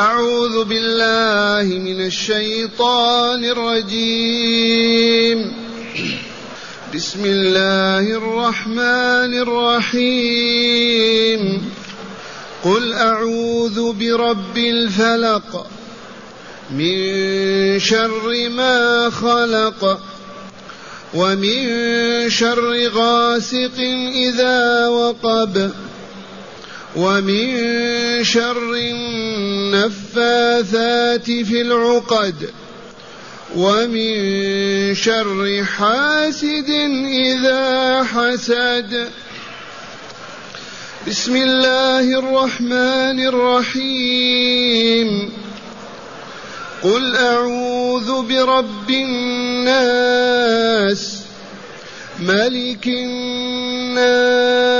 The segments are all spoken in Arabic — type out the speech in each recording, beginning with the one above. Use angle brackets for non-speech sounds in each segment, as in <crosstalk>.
أعوذ بالله من الشيطان الرجيم. بسم الله الرحمن الرحيم. قل أعوذ برب الفلق من شر ما خلق ومن شر غاسق إذا وقب ومن شر النفاثات في العقد ومن شر حاسد إذا حسد. بسم الله الرحمن الرحيم. قل أعوذ برب الناس ملك الناس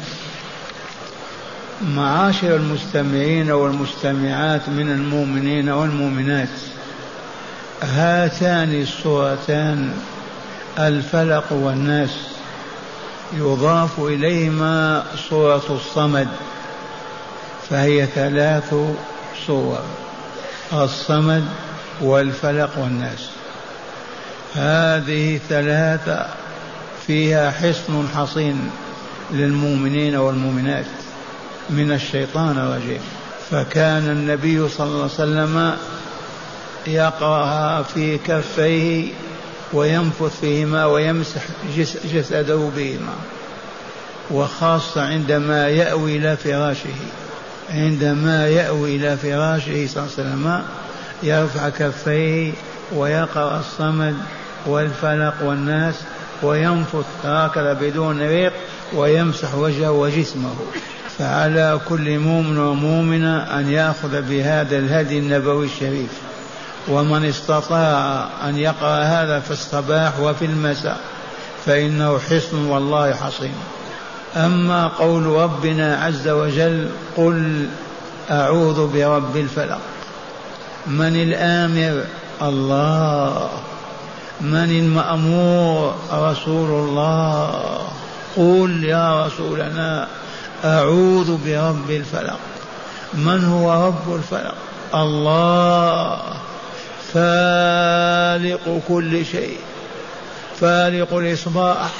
معاشر المستمعين والمستمعات من المؤمنين والمؤمنات. هاتان الصورتان الفلق والناس. يضاف إليهما صورة الصمد فهي ثلاث صور الصمد والفلق والناس. هذه ثلاثة فيها حصن حصين للمؤمنين والمؤمنات. من الشيطان الرجيم. فكان النبي صلى الله عليه وسلم يقرأها في كفيه وينفث فيهما ويمسح جسده بهما. وخاصة عندما يأوي إلى فراشه عندما يأوي إلى فراشه صلى الله عليه وسلم يرفع كفيه ويقرأ الصمد والفلق والناس وينفث هكذا بدون ريق ويمسح وجهه وجسمه. فعلى كل مؤمن ومؤمنة أن يأخذ بهذا الهدي النبوي الشريف. ومن استطاع أن يقرأ هذا في الصباح وفي المساء فإنه حصن والله حصين. أما قول ربنا عز وجل قل أعوذ برب الفلق. من الآمر الله من المأمور رسول الله. قل يا رسولنا أعوذ برب الفلق. من هو رب الفلق؟ الله. فالق كل شيء. فالق الإصباح.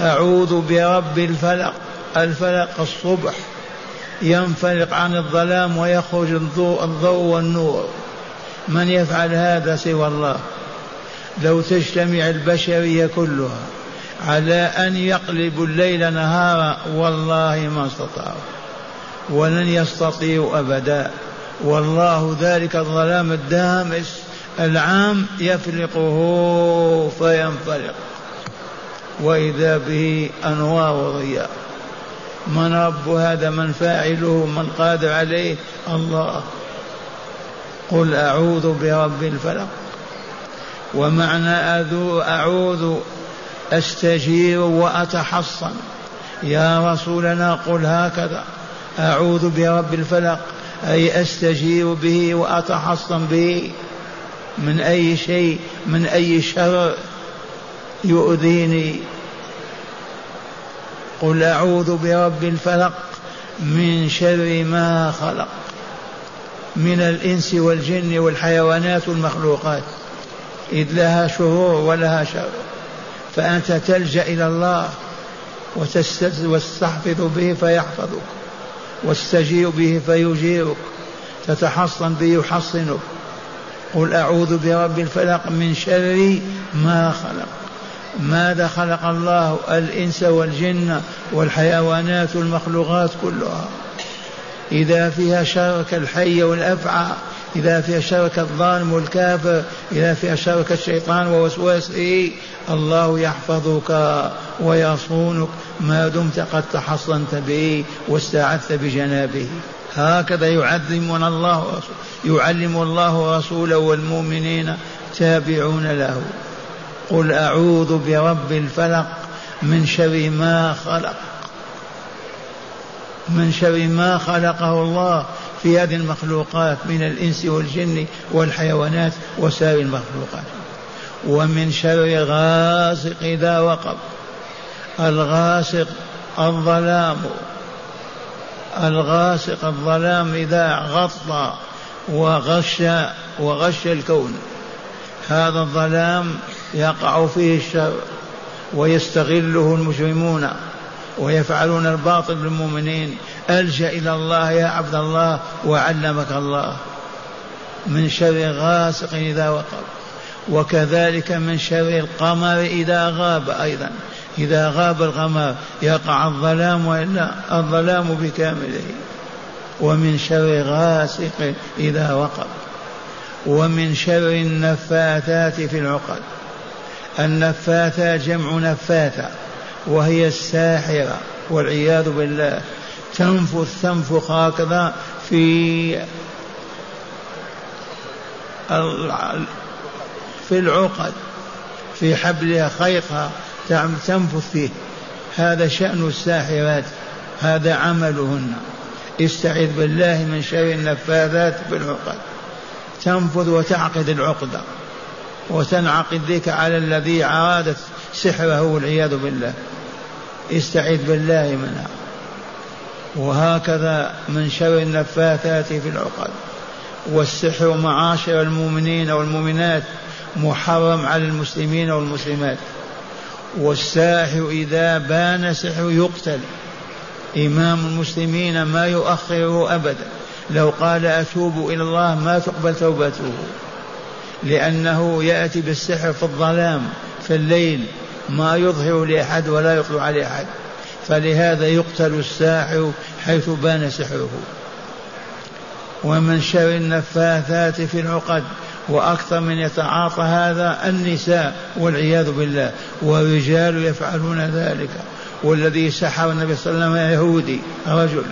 أعوذ برب الفلق. الفلق الصبح. ينفلق عن الظلام ويخرج الضوء الضوء والنور. من يفعل هذا سوى الله؟ لو تجتمع البشرية كلها. على أن يقلبوا الليل نهارا والله ما استطاعوا ولن يستطيعوا أبدا. والله ذلك الظلام الدامس العام يفلقه فينفلق وإذا به أنوار وضياء من رب هذا؟ من فاعله؟ من قادر عليه؟ الله. قل أعوذ برب الفلق. ومعنى أعوذ أستجير وأتحصن. يا رسولنا قل هكذا. أعوذ برب الفلق. أي أستجير به وأتحصن به. من أي شيء من أي شر يؤذيني. قل أعوذ برب الفلق من شر ما خلق. من الإنس والجن والحيوانات والمخلوقات. إذ لها شرور ولها شر. فأنت تلجأ إلى الله وتستحفظ به فيحفظك واستجير به فيجيرك تتحصن به يحصنك. قل أعوذ برب الفلق من شر ما خلق ماذا خلق الله الإنس والجن والحيوانات والمخلوقات كلها؟ إذا فيها شر كالحي والأفعى إذا فيها شر كالظالم والكافر إذا فيها شر كالشيطان ووسواسه الله يحفظك ويصونك ما دمت قد تحصنت به واستعذت بجنابه. هكذا يعلمنا الله يعلم الله ورسوله والمؤمنين تابعون له. قل أعوذ برب الفلق من شر ما خلق. من شر ما خلقه الله. في هذه المخلوقات من الإنس والجن والحيوانات وسائر المخلوقات. ومن شر غاسق إذا وقب. الغاسق الظلام. الغاسق الظلام إذا غطى وغش وغش الكون. هذا الظلام يقع فيه الشر ويستغله المجرمون. ويفعلون الباطل بالمؤمنين ألجأ إلى الله يا عبد الله وعلمك الله. من شر غاسق إذا وقب وكذلك من شر القمر إذا غاب أيضا. إذا غاب القمر يقع الظلام والا الظلام بكامله. ومن شر غاسق إذا وقب ومن شر النفاثات في العقد. النفاثة جمع نفاثة. وهي الساحرة والعياذ بالله. تنفث تنفخ هكذا في في العقد في حبلها خيطها تنفث فيه. هذا شأن الساحرات هذا عملهن. استعذ بالله من شر النفاثات في العقد. تنفذ وتعقد العقدة وتنعقد ذيك على الذي عادت سحره والعياذ بالله. استعذ بالله منها وهكذا من شر النفاثات في العقد. والسحر معاشر المؤمنين والمؤمنات محرم على المسلمين والمسلمات. والساحر إذا بان سحر يقتل. إمام المسلمين ما يؤخره أبدا. لو قال أتوب إلى الله ما تقبل توبته. لأنه يأتي بالسحر في الظلام في الليل ما يظهر لأحد ولا يطلع لأحد. فلهذا يقتل الساحر حيث بان سحره. ومن شر النفاثات في العقد وأكثر من يتعاطى هذا النساء والعياذ بالله. والرجال يفعلون ذلك. والذي سحر النبي صلى الله عليه وسلم يهودي رجل.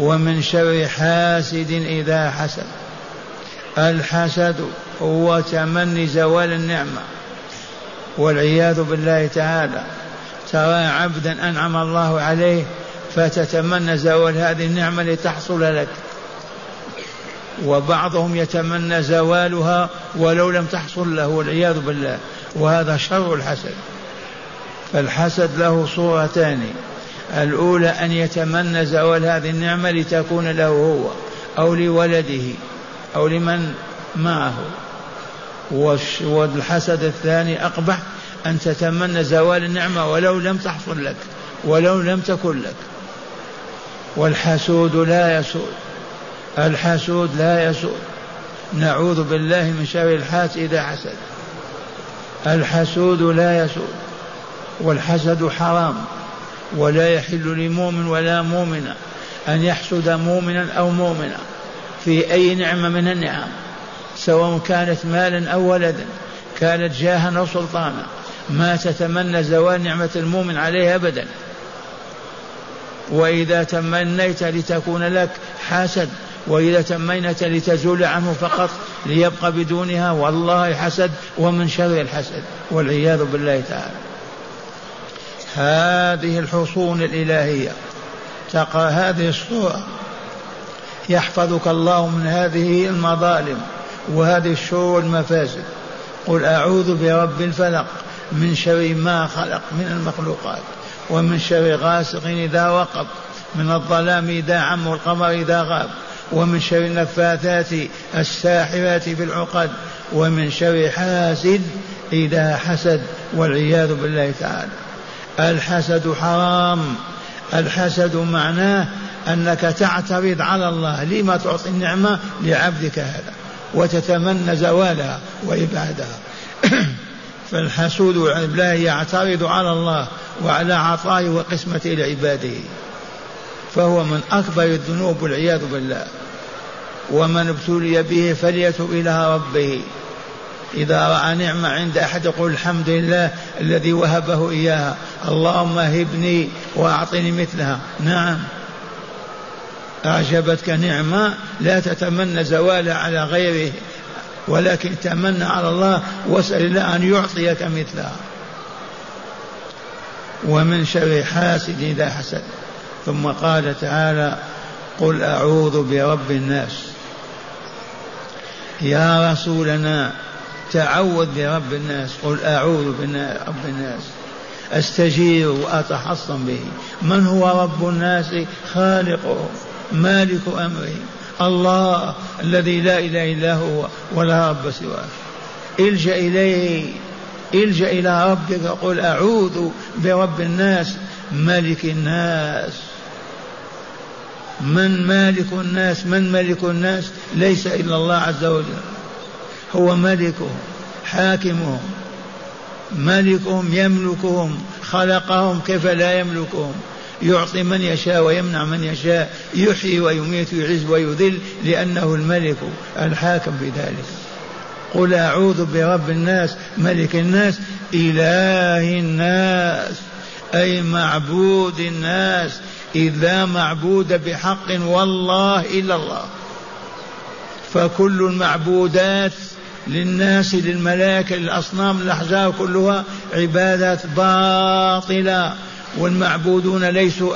ومن شر حاسد إذا حسد. الحسد هو تمني زوال النعمة. والعياذ بالله تعالى. ترى عبدا أنعم الله عليه فتتمنى زوال هذه النعمة لتحصل لك. وبعضهم يتمنى زوالها ولو لم تحصل له والعياذ بالله. وهذا شر الحسد. فالحسد له صورتان. الأولى أن يتمنى زوال هذه النعمة لتكون له هو أو لولده أو لمن معه. والحسد الثاني أقبح أن تتمنى زوال النعمة ولو لم تحصل لك ولو لم تكن لك. والحسود لا يسود الحسود لا يسود نعوذ بالله من شر الحاسد إذا حسد. الحسود لا يسود والحسد حرام. ولا يحل لمؤمن ولا مؤمنة أن يحسد مؤمنا أو مؤمنة في أي نعمة من النعم. سواء كانت مالا أو ولدا كانت جاها أو سلطانا. ما تتمنى زوال نعمة المؤمن عليه أبدا. وإذا تمنيت لتكون لك حسد وإذا تمنيت لتزول عنه فقط ليبقى بدونها والله حسد ومن شر الحسد والعياذ بالله تعالى. هذه الحصون الإلهية تقرأ هذه الصورة. يحفظك الله من هذه المظالم. وهذه الشرور والمفاسد قل أعوذ برب الفلق من شر ما خلق من المخلوقات ومن شر غاسق إذا وقب من الظلام إذا عم والقمر إذا غاب ومن شر النفاثات الساحرات في العقد ومن شر حاسد إذا حسد والعياذ بالله تعالى. الحسد حرام. الحسد معناه أنك تعترض على الله. لما تعطي النعمة لعبدك هذا. وتتمنى زوالها وإبعادها <clears throat> فالحسود بالله يعترض على الله وعلى عطائه وقسمته لعباده فهو من أكبر الذنوب والعياذ بالله. ومن ابتلي به فليتب إلى ربه. إذا رأى نعمة عند أحد يقول الحمد لله الذي وهبه إياها. اللهم هبني وأعطني مثلها. نعم. أعجبتك نعمة لا تتمنى زوالها على غيره ولكن تمنى على الله واسأل الله أن يعطيك مثلها. ومن شر حاسد إذا حسد ثم قال تعالى قل أعوذ برب الناس. يا رسولنا تعوذ برب الناس. قل أعوذ برب الناس. أستجير وأتحصن به. من هو رب الناس؟ خالقهم مالك أمره الله الذي لا إله إلا هو ولا رب سواه. الجأ إليه الجأ إلى ربك قل أعوذ برب الناس ملك الناس. من مالك الناس؟ من ملك الناس؟ ليس إلا الله عز وجل. هو ملكهم حاكمهم ملكهم يملكهم خلقهم كيف لا يملكهم؟ يعطي من يشاء ويمنع من يشاء يحيي ويميت ويعز ويذل لأنه الملك الحاكم بذلك قل أعوذ برب الناس ملك الناس إله الناس أي معبود الناس. إذ لا معبود بحق والله إلا الله. فكل المعبودات للناس للملائكة للأصنام للأحجار كلها عبادات باطلة. والمعبودون ليسوا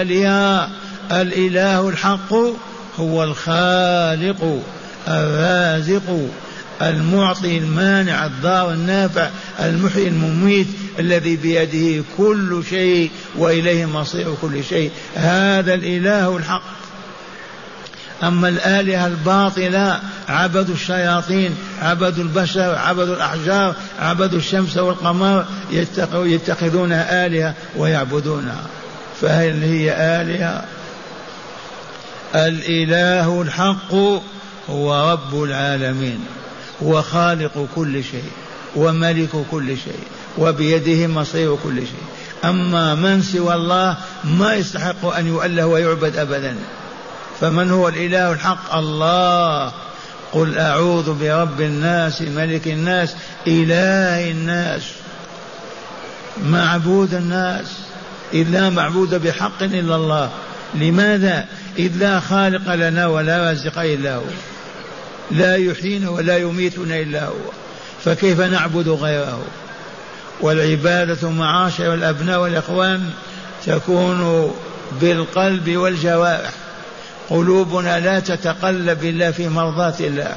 آلهة. الإله الحق هو الخالق الرازق المعطي المانع الضار النافع المحيي المميت الذي بيده كل شيء وإليه مصير كل شيء. هذا الإله الحق. أما الآلهة الباطلة عبدوا الشياطين عبدوا البشر عبدوا الأحجار عبدوا الشمس والقمر يتخذونها آلهة ويعبدونها. فهل هي آلهة؟ الإله الحق هو رب العالمين هو خالق كل شيء وملك كل شيء وبيده مصير كل شيء. أما من سوى الله ما يستحق أن يؤله ويعبد أبدا. فمن هو الإله الحق؟ الله. قل أعوذ برب الناس ملك الناس إله الناس معبود الناس. إذ لا معبود بحق إلا الله. لماذا؟ إذ لا خالق لنا ولا رازق إلا هو. لا يحيينا ولا يميتنا إلا هو. فكيف نعبد غيره؟ والعبادة معاشر الأبناء والإخوان تكون بالقلب والجوارح. قلوبنا لا تتقلب إلا في مرضاة الله.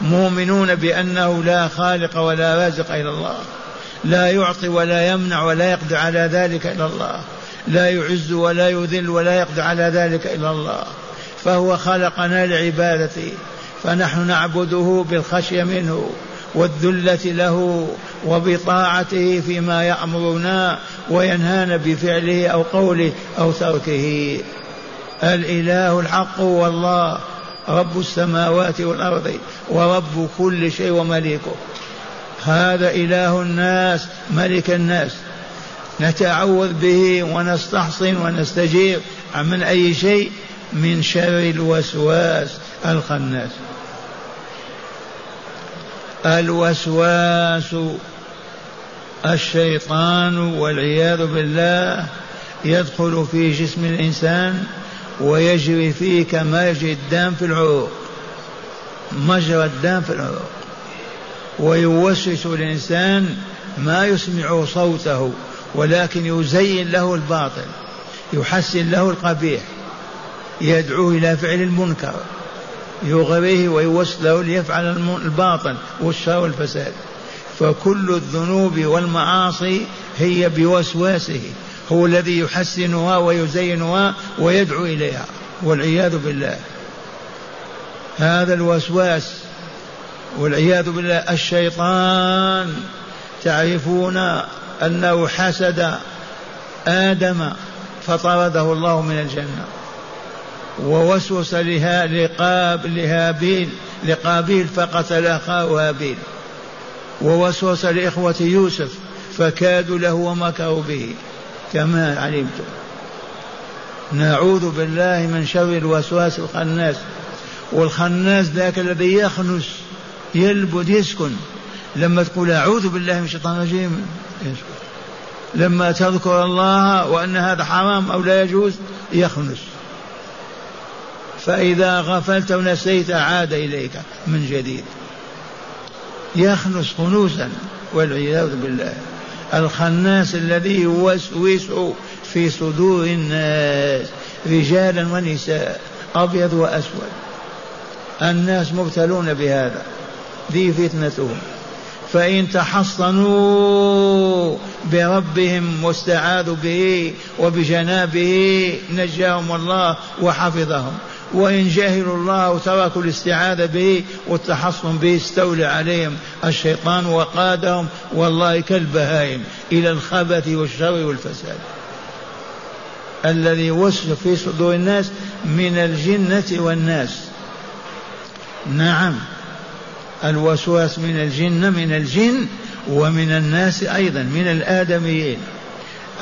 مؤمنون بأنه لا خالق ولا رازق إلا الله. لا يعطي ولا يمنع ولا يقدر على ذلك إلا الله. لا يعز ولا يذل ولا يقدر على ذلك إلا الله. فهو خلقنا لعبادته فنحن نعبده بالخشية منه والذلة له وبطاعته فيما يأمرنا وينهانا بفعله أو قوله أو تركه. الإله الحق هو الله رب السماوات والأرض ورب كل شيء ومليكه. هذا إله الناس ملك الناس. نتعوذ به ونستحصن ونستجير من أي شيء؟ من شر الوسواس الخناس. الوسواس الشيطان والعياذ بالله يدخل في جسم الإنسان ويجري فيه كما يجري الدم في العروق. مجرى الدم في العروق. ويوسوس الإنسان ما يسمع صوته ولكن يزين له الباطل يحسن له القبيح يدعوه إلى فعل المنكر يغريه ويوسوس له ليفعل الباطل والشر والفساد. فكل الذنوب والمعاصي هي بوسواسه. هو الذي يحسنها ويزينها ويدعو إليها والعياذ بالله. هذا الوسواس والعياذ بالله. الشيطان تعرفون أنه حسد آدم فطرده الله من الجنة. ووسوس لها لقاب لهابيل لقابيل فقتل أخاه هابيل. ووسوس لإخوة يوسف فكادوا له ومكروا به. كما علمتم نعوذ بالله من شر الوسواس الخناس. والخناس ذاك الذي يخنس يلبد يسكن. لما تقول أعوذ بالله من الشيطان الرجيم يسكن لما تذكر الله وأن هذا حرام أو لا يجوز يخنس. فإذا غفلت ونسيت عاد إليك من جديد. يخنس خنوسا والعياذ بالله. الخناس الذي يوسوس في صدور الناس رجالا ونساء أبيض وأسود. الناس مبتلون بهذا. ذي فتنتهم. فإن تحصنوا بربهم واستعاذوا به وبجنابه نجاهم الله وحفظهم. وإن جهلوا الله وتركوا الاستعاذة به والتحصن به استولى عليهم الشيطان وقادهم والله كالبهائم إلى الخبث والشر والفساد. الذي يوسوس في صدور الناس من الجنة والناس. نعم الوسواس من الجن من الجن ومن الناس أيضا من الآدميين.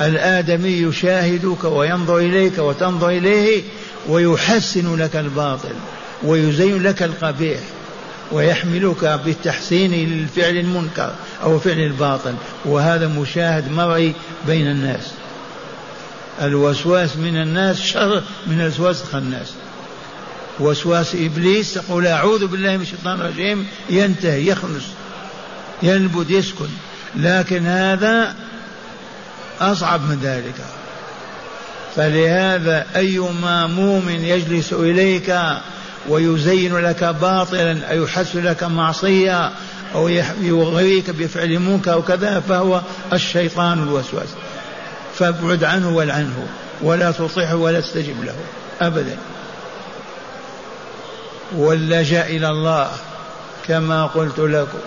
الآدمي يشاهدك وينظر إليك وتنظر إليه ويحسن لك الباطل ويزين لك القبيح ويحملك بالتحسين للفعل المنكر أو فعل الباطل. وهذا مشاهد مرئي بين الناس. الوسواس من الناس شر من الوسواس الخناس. وسواس إبليس تقول أعوذ بالله من الشيطان الرجيم ينتهي يخلص ينبت يسكن. لكن هذا أصعب من ذلك. فلهذا أيما مؤمن يجلس إليك ويزين لك باطلا أو يحس لك معصية أو يغريك بفعل منكر وكذا فهو الشيطان الوسواس. فابعد عنه والعنه ولا تطيعه ولا تستجب له أبدا. واللجأ إلى الله كما قلت لكم.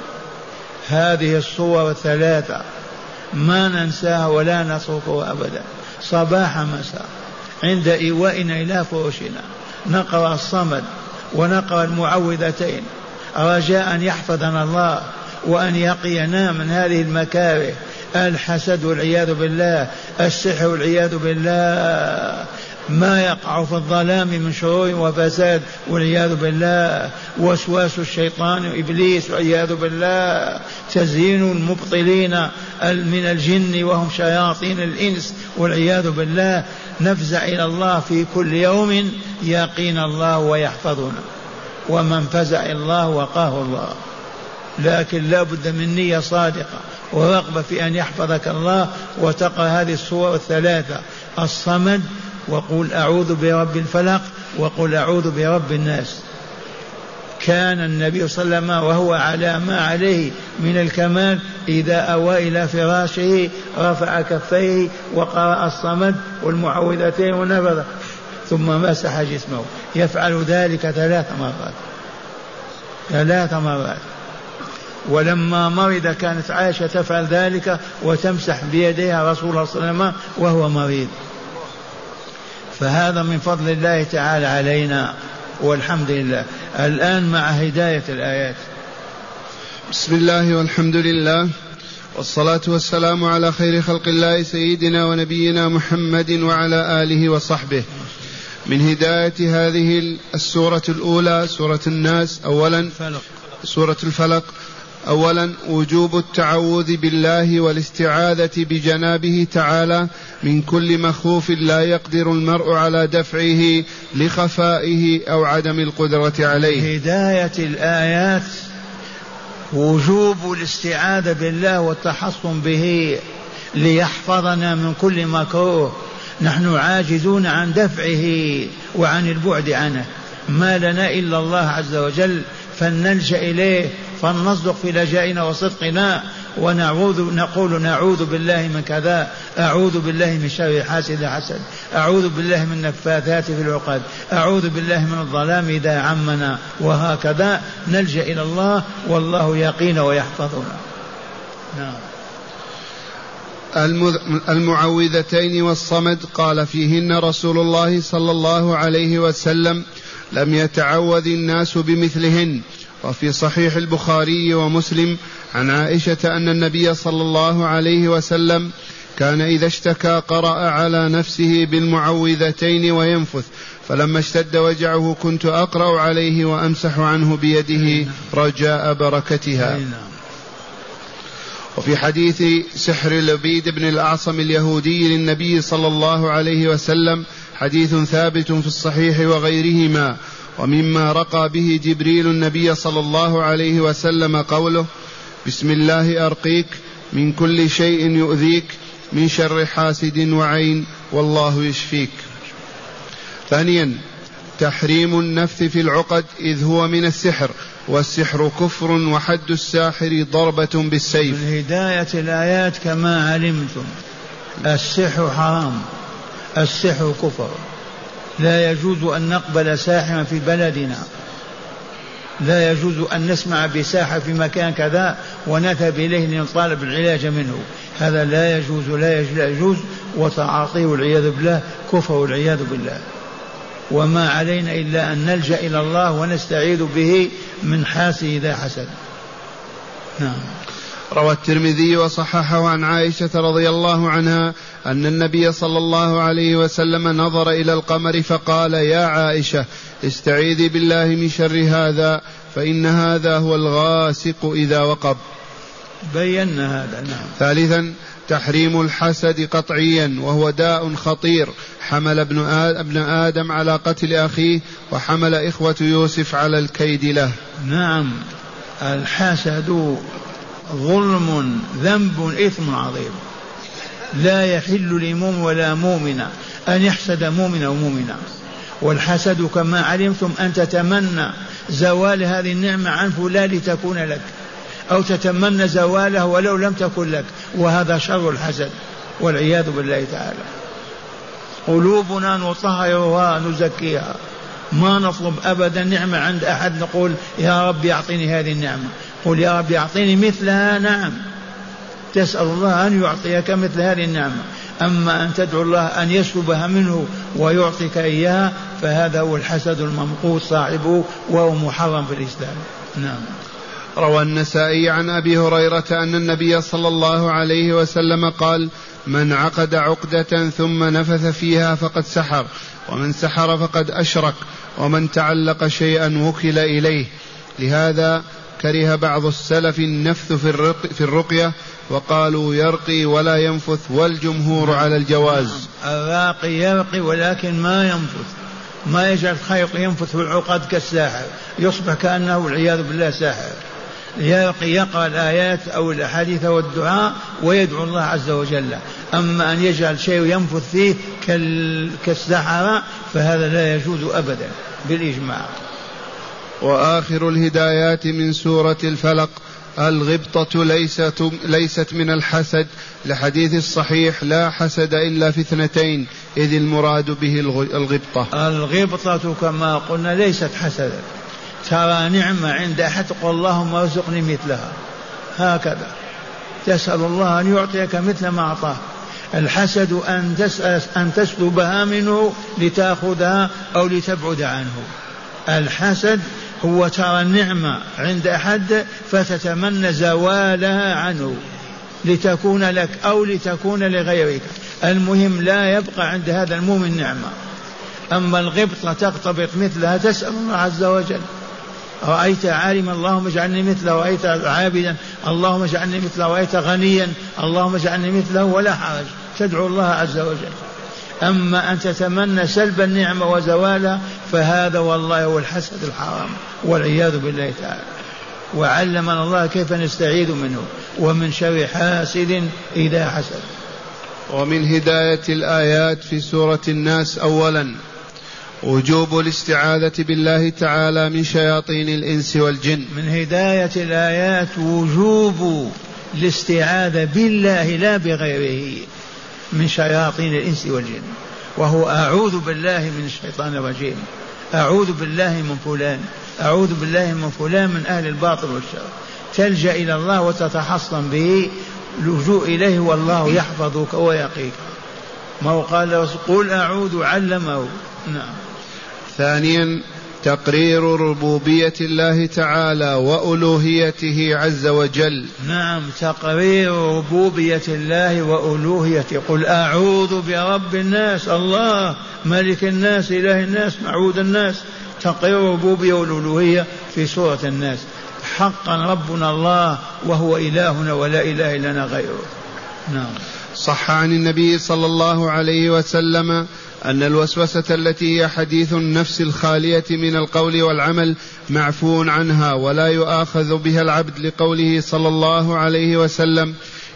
هذه الصور الثلاثة ما ننساها ولا نتركها أبدا. صباح مساء. عند إيوائنا إلى فرشنا نقرأ الصمد ونقرأ المعوذتين. رجاء أن يحفظنا الله وأن يقينا من هذه المكاره. الحسد والعياذ بالله. السحر والعياذ بالله. ما يقع في الظلام من شرور وفساد والعياذ بالله. وسواس الشيطان وابليس والعياذ بالله. تزيين المبطلين من الجن وهم شياطين الإنس والعياذ بالله. نفزع إلى الله في كل يوم يقينا الله ويحفظنا. ومن فزع الله وقاه الله. لكن لا بد من نية صادقة ورغبة في أن يحفظك الله وتقرأ هذه الصور الثلاثة. الصمد وقل أعوذ برب الفلق وقل أعوذ برب الناس. كان النبي صلى الله عليه وسلم وهو على ما عليه من الكمال إذا أوى إلى فراشه رفع كفيه وقرأ الصمد والمعوذتين ونفذ ثم مسح جسمه. يفعل ذلك ثلاث مرات. ثلاث مرات. ولما مرض كانت عائشة تفعل ذلك وتمسح بيديها رسول الله صلى الله عليه وسلم وهو مريض. فهذا من فضل الله تعالى علينا والحمد لله. الآن مع هداية الآيات. بسم الله والحمد لله والصلاة والسلام على خير خلق الله سيدنا ونبينا محمد وعلى آله وصحبه. من هداية هذه السورة الأولى سورة الناس أولا سورة الفلق. اولا وجوب التعوذ بالله والاستعاذة بجنابه تعالى من كل مخوف لا يقدر المرء على دفعه لخفائه أو عدم القدرة عليه. هداية الآيات وجوب الاستعاذة بالله والتحصن به ليحفظنا من كل مكروه. نحن عاجزون عن دفعه وعن البعد عنه. ما لنا إلا الله عز وجل فلنلجأ إليه. فلنصدق في لجائنا وصدقنا ونعوذ نقول نعوذ بالله من كذا أعوذ بالله من شر حاسد حسد أعوذ بالله من نفاثات في العقد أعوذ بالله من الظلام إذا عمنا وهكذا نلجأ إلى الله والله يقينا ويحفظنا. نعم. المعوذتين والصمد قال فيهن رسول الله صلى الله عليه وسلم لم يتعوذ الناس بمثلهن وفي صحيح البخاري ومسلم عن عائشة أن النبي صلى الله عليه وسلم كان إذا اشتكى قرأ على نفسه بالمعوذتين وينفث فلما اشتد وجعه كنت أقرأ عليه وأمسح عنه بيده رجاء بركتها. وفي حديث سحر لبيد بن الأعصم اليهودي للنبي صلى الله عليه وسلم حديث ثابت في الصحيح وغيرهما ومما رقى به جبريل النبي صلى الله عليه وسلم قوله بسم الله أرقيك من كل شيء يؤذيك من شر حاسد وعين والله يشفيك. ثانيا تحريم النفث في العقد إذ هو من السحر والسحر كفر وحد الساحر ضربة بالسيف. من هداية الآيات كما علمتم السحر حرام السحر كفر. لا يجوز أن نقبل ساحرا في بلدنا. لا يجوز أن نسمع بساحر في مكان كذا ونذهب إليه لنطالب العلاج منه. هذا لا يجوز لا يجوز. وتعاطيه والعياذ بالله كفر والعياذ بالله. وما علينا إلا أن نلجأ إلى الله ونستعيذ به من حاسد إذا حسد. نعم. روى الترمذي وصححه عن عائشة رضي الله عنها أن النبي صلى الله عليه وسلم نظر إلى القمر فقال يا عائشة استعيذي بالله من شر هذا فإن هذا هو الغاسق إذا وقب. بينا هذا نعم. ثالثا تحريم الحسد قطعيا وهو داء خطير. حمل ابن ابن آدم على قتل أخيه وحمل إخوة يوسف على الكيد له. نعم. الحسد ظلم ذنب إثم عظيم. لا يحل لمؤمن ولا مؤمن أن يحسد مؤمن أو مؤمنا والحسد كما علمتم أن تتمنى زوال هذه النعمة عن فلان لتكون لك أو تتمنى زواله ولو لم تكن لك وهذا شر الحسد والعياذ بالله تعالى. قلوبنا نطهرها نزكيها. ما نطلب أبدا نعمة عند أحد نقول يا رب أعطني هذه النعمة. قل يا رب أعطني مثلها نعم. تسأل الله أن يعطيك مثل هذه النعمة. أما أن تدعو الله أن يسلبها منه ويعطيك إياها فهذا هو الحسد الممقوت صاحبه وهو محرم في الإسلام. نعم. روى النسائي عن أبي هريرة أن النبي صلى الله عليه وسلم قال من عقد عقدة ثم نفث فيها فقد سحر ومن سحر فقد أشرك ومن تعلق شيئا وكل إليه. لهذا كره بعض السلف النفث في, الرق في الرقية وقالوا يرقي ولا ينفث والجمهور على الجواز. الراقي يرقي ولكن ما ينفث. ما يجعل الخيط ينفث في العقد كالساحر. يصبح كأنه والعياذ بالله ساحر. يقرأ الآيات أو الأحاديث والدعاء ويدعو الله عز وجل. أما أن يجعل شيء ينفث فيه كالسحرة فهذا لا يجوز أبدا بالإجماع. وآخر الهدايات من سورة الفلق. الغبطة ليست ليست من الحسد. لحديث الصحيح لا حسد إلا في اثنتين إذ المراد به الغبطة. الغبطة كما قلنا ليست حسدا. ترى نعمة عند أحد تقول اللهم ارزقني مثلها. هكذا. تسأل الله أن يعطيك مثل ما أعطاه. الحسد أن تسأل أن تسلبها منه لتأخذها أو لتبعد عنه. الحسد هو ترى النعمة عند أحد فتتمنى زوالها عنه لتكون لك أو لتكون لغيرك. المهم لا يبقى عند هذا المؤمن نعمة. أما الغبطة تغتبط مثلها تسأل الله عز وجل. رأيت عالما اللهم اجعلني مثله رأيت عابدا اللهم اجعلني مثله رأيت غنيا اللهم اجعلني مثله ولا حرج. تدعو الله عز وجل. أما أن تتمنى سلب النعمة وزوالها فهذا والله هو الحسد الحرام والعياذ بالله تعالى. وعلمنا الله كيف نستعيذ منه ومن شر حاسد إذا حسد. ومن هداية الآيات في سورة الناس أولا وجوب الاستعاذة بالله تعالى من شياطين الإنس والجن. من هداية الآيات وجوب الاستعاذة بالله لا بغيره. من شياطين الإنس والجن وهو أعوذ بالله من الشيطان الرجيم أعوذ بالله من فلان أعوذ بالله من فلان من أهل الباطل والشر. تلجأ إلى الله وتتحصن به اللجوء إليه والله يحفظك ويقيك. ما هو قال قل أعوذ علمه. نعم. ثانيا تقرير ربوبية الله تعالى وألوهيته عز وجل. نعم تقرير ربوبية الله وألوهيته. قل أعوذ برب الناس الله ملك الناس إله الناس معبود الناس. تقرير الربوبية والألوهية في سورة الناس. حقا ربنا الله وهو إلهنا ولا إله لنا غيره. نعم. صح عن النبي صلى الله عليه وسلم أن الوسوسة التي هي حديث النفس الخالية من القول والعمل معفو عنها ولا يؤاخذ بها العبد لقوله صلى الله عليه وسلم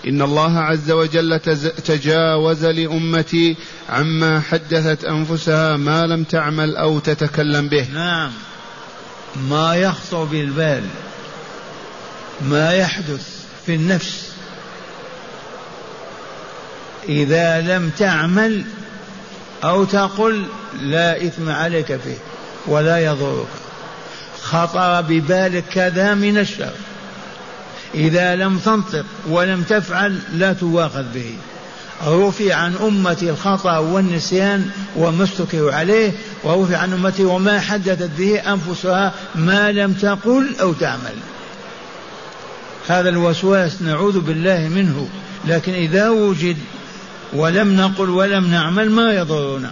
إن الله عز وجل تجاوز لأمتي عما حدثت أنفسها ما لم تعمل أو تتكلم به. نعم. ما يخطر بالبال ما يحدث في النفس إذا لم تعمل أو تقل لا إثم عليك فيه ولا يضرك. خطر ببالك كذا من الشر. إذا لم تنطق ولم تفعل لا تواخذ به. رفع عن أمتي الخطأ والنسيان وما استكروا عليه ورفع عن أمتي وما حدثت به أنفسها ما لم تقل أو تعمل. هذا الوسواس نعوذ بالله منه لكن إذا وجد ولم نقل ولم نعمل ما يضرنا.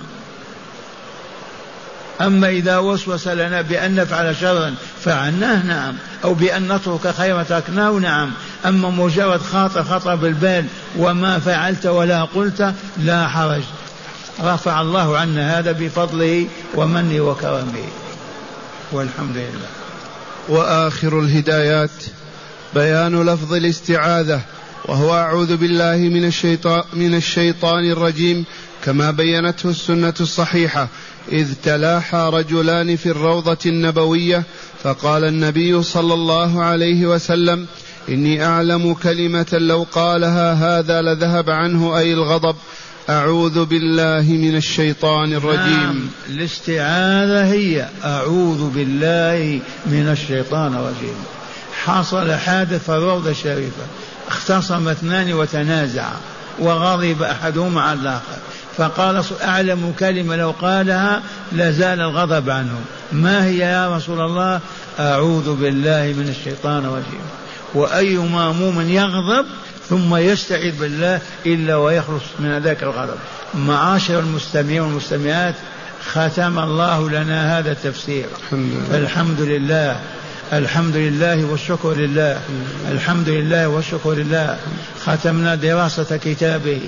أما إذا وسوس لنا بأن نفعل شرا فعلناه نعم. أو بأن نترك خيرا تركناه نعم. أما مجرد خاطر خطر بالبال وما فعلت ولا قلت لا حرج. رفع الله عنا هذا بفضله ومنه وكرمه. والحمد لله. وآخر الهدايات بيان لفظ الاستعاذة. وهو أعوذ بالله من الشيطان, من الشيطان الرجيم. كما بينته السنة الصحيحة إذ تلاحى رجلان في الروضة النبوية فقال النبي صلى الله عليه وسلم إني أعلم كلمة لو قالها هذا لذهب عنه أي الغضب. أعوذ بالله من الشيطان الرجيم. نعم الاستعاذة هي أعوذ بالله من الشيطان الرجيم. حصل حادث في الروضة الشريفة اختصم اثنان وتنازعا وغضب أحدهما على الآخر. فقال أعلم كلمة لو قالها لزال الغضب عنه. ما هي يا رسول الله؟ أعوذ بالله من الشيطان الرجيم. وأي ماموم يغضب ثم يستعيذ بالله إلا ويخلص من ذاك الغضب. معاشر المستمعين والمستمعات ختم الله لنا هذا التفسير. الحمد لله. الحمد لله والشكر لله. الحمد لله والشكر لله. ختمنا دراسة كتابه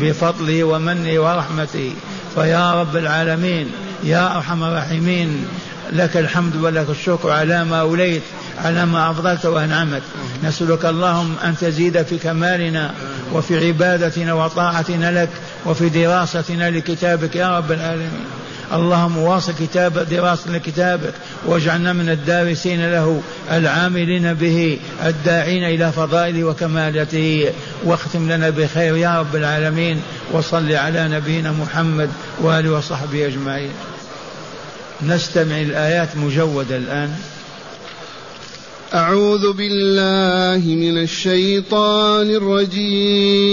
بفضله ومنه ورحمته فيا رب العالمين يا أرحم الراحمين لك الحمد ولك الشكر على ما أوليت على ما أفضلت وأنعمت. نسألك اللهم أن تزيد في كمالنا وفي عبادتنا وطاعتنا لك وفي دراستنا لكتابك يا رب العالمين. اللهم واصل كتاب دراسة لكتابك واجعلنا من الدارسين له العاملين به الداعين إلى فضائله وكمالته واختم لنا بخير يا رب العالمين وصل على نبينا محمد وآله وصحبه أجمعين. نستمع الآيات مجودة الآن. أعوذ بالله من الشيطان الرجيم.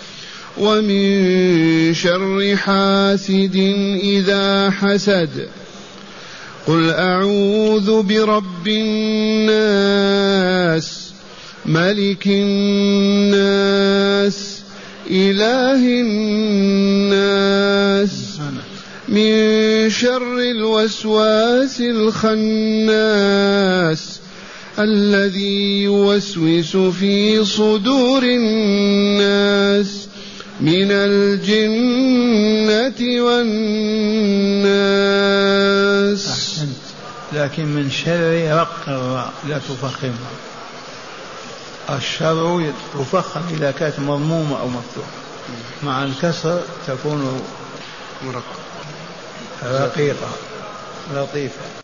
ومن شر حاسد إذا حسد. قل أعوذ برب الناس ملك الناس إله الناس. من شر الوسواس الخناس الذي يوسوس في صدور الناس. من الجنة والناس. أحسنت. لكن من شر رق الراء لا تفخمها الشر تفخم إذا كانت مضمومة أو مفتوحة. مع الكسر تكون رقيقة لطيفة.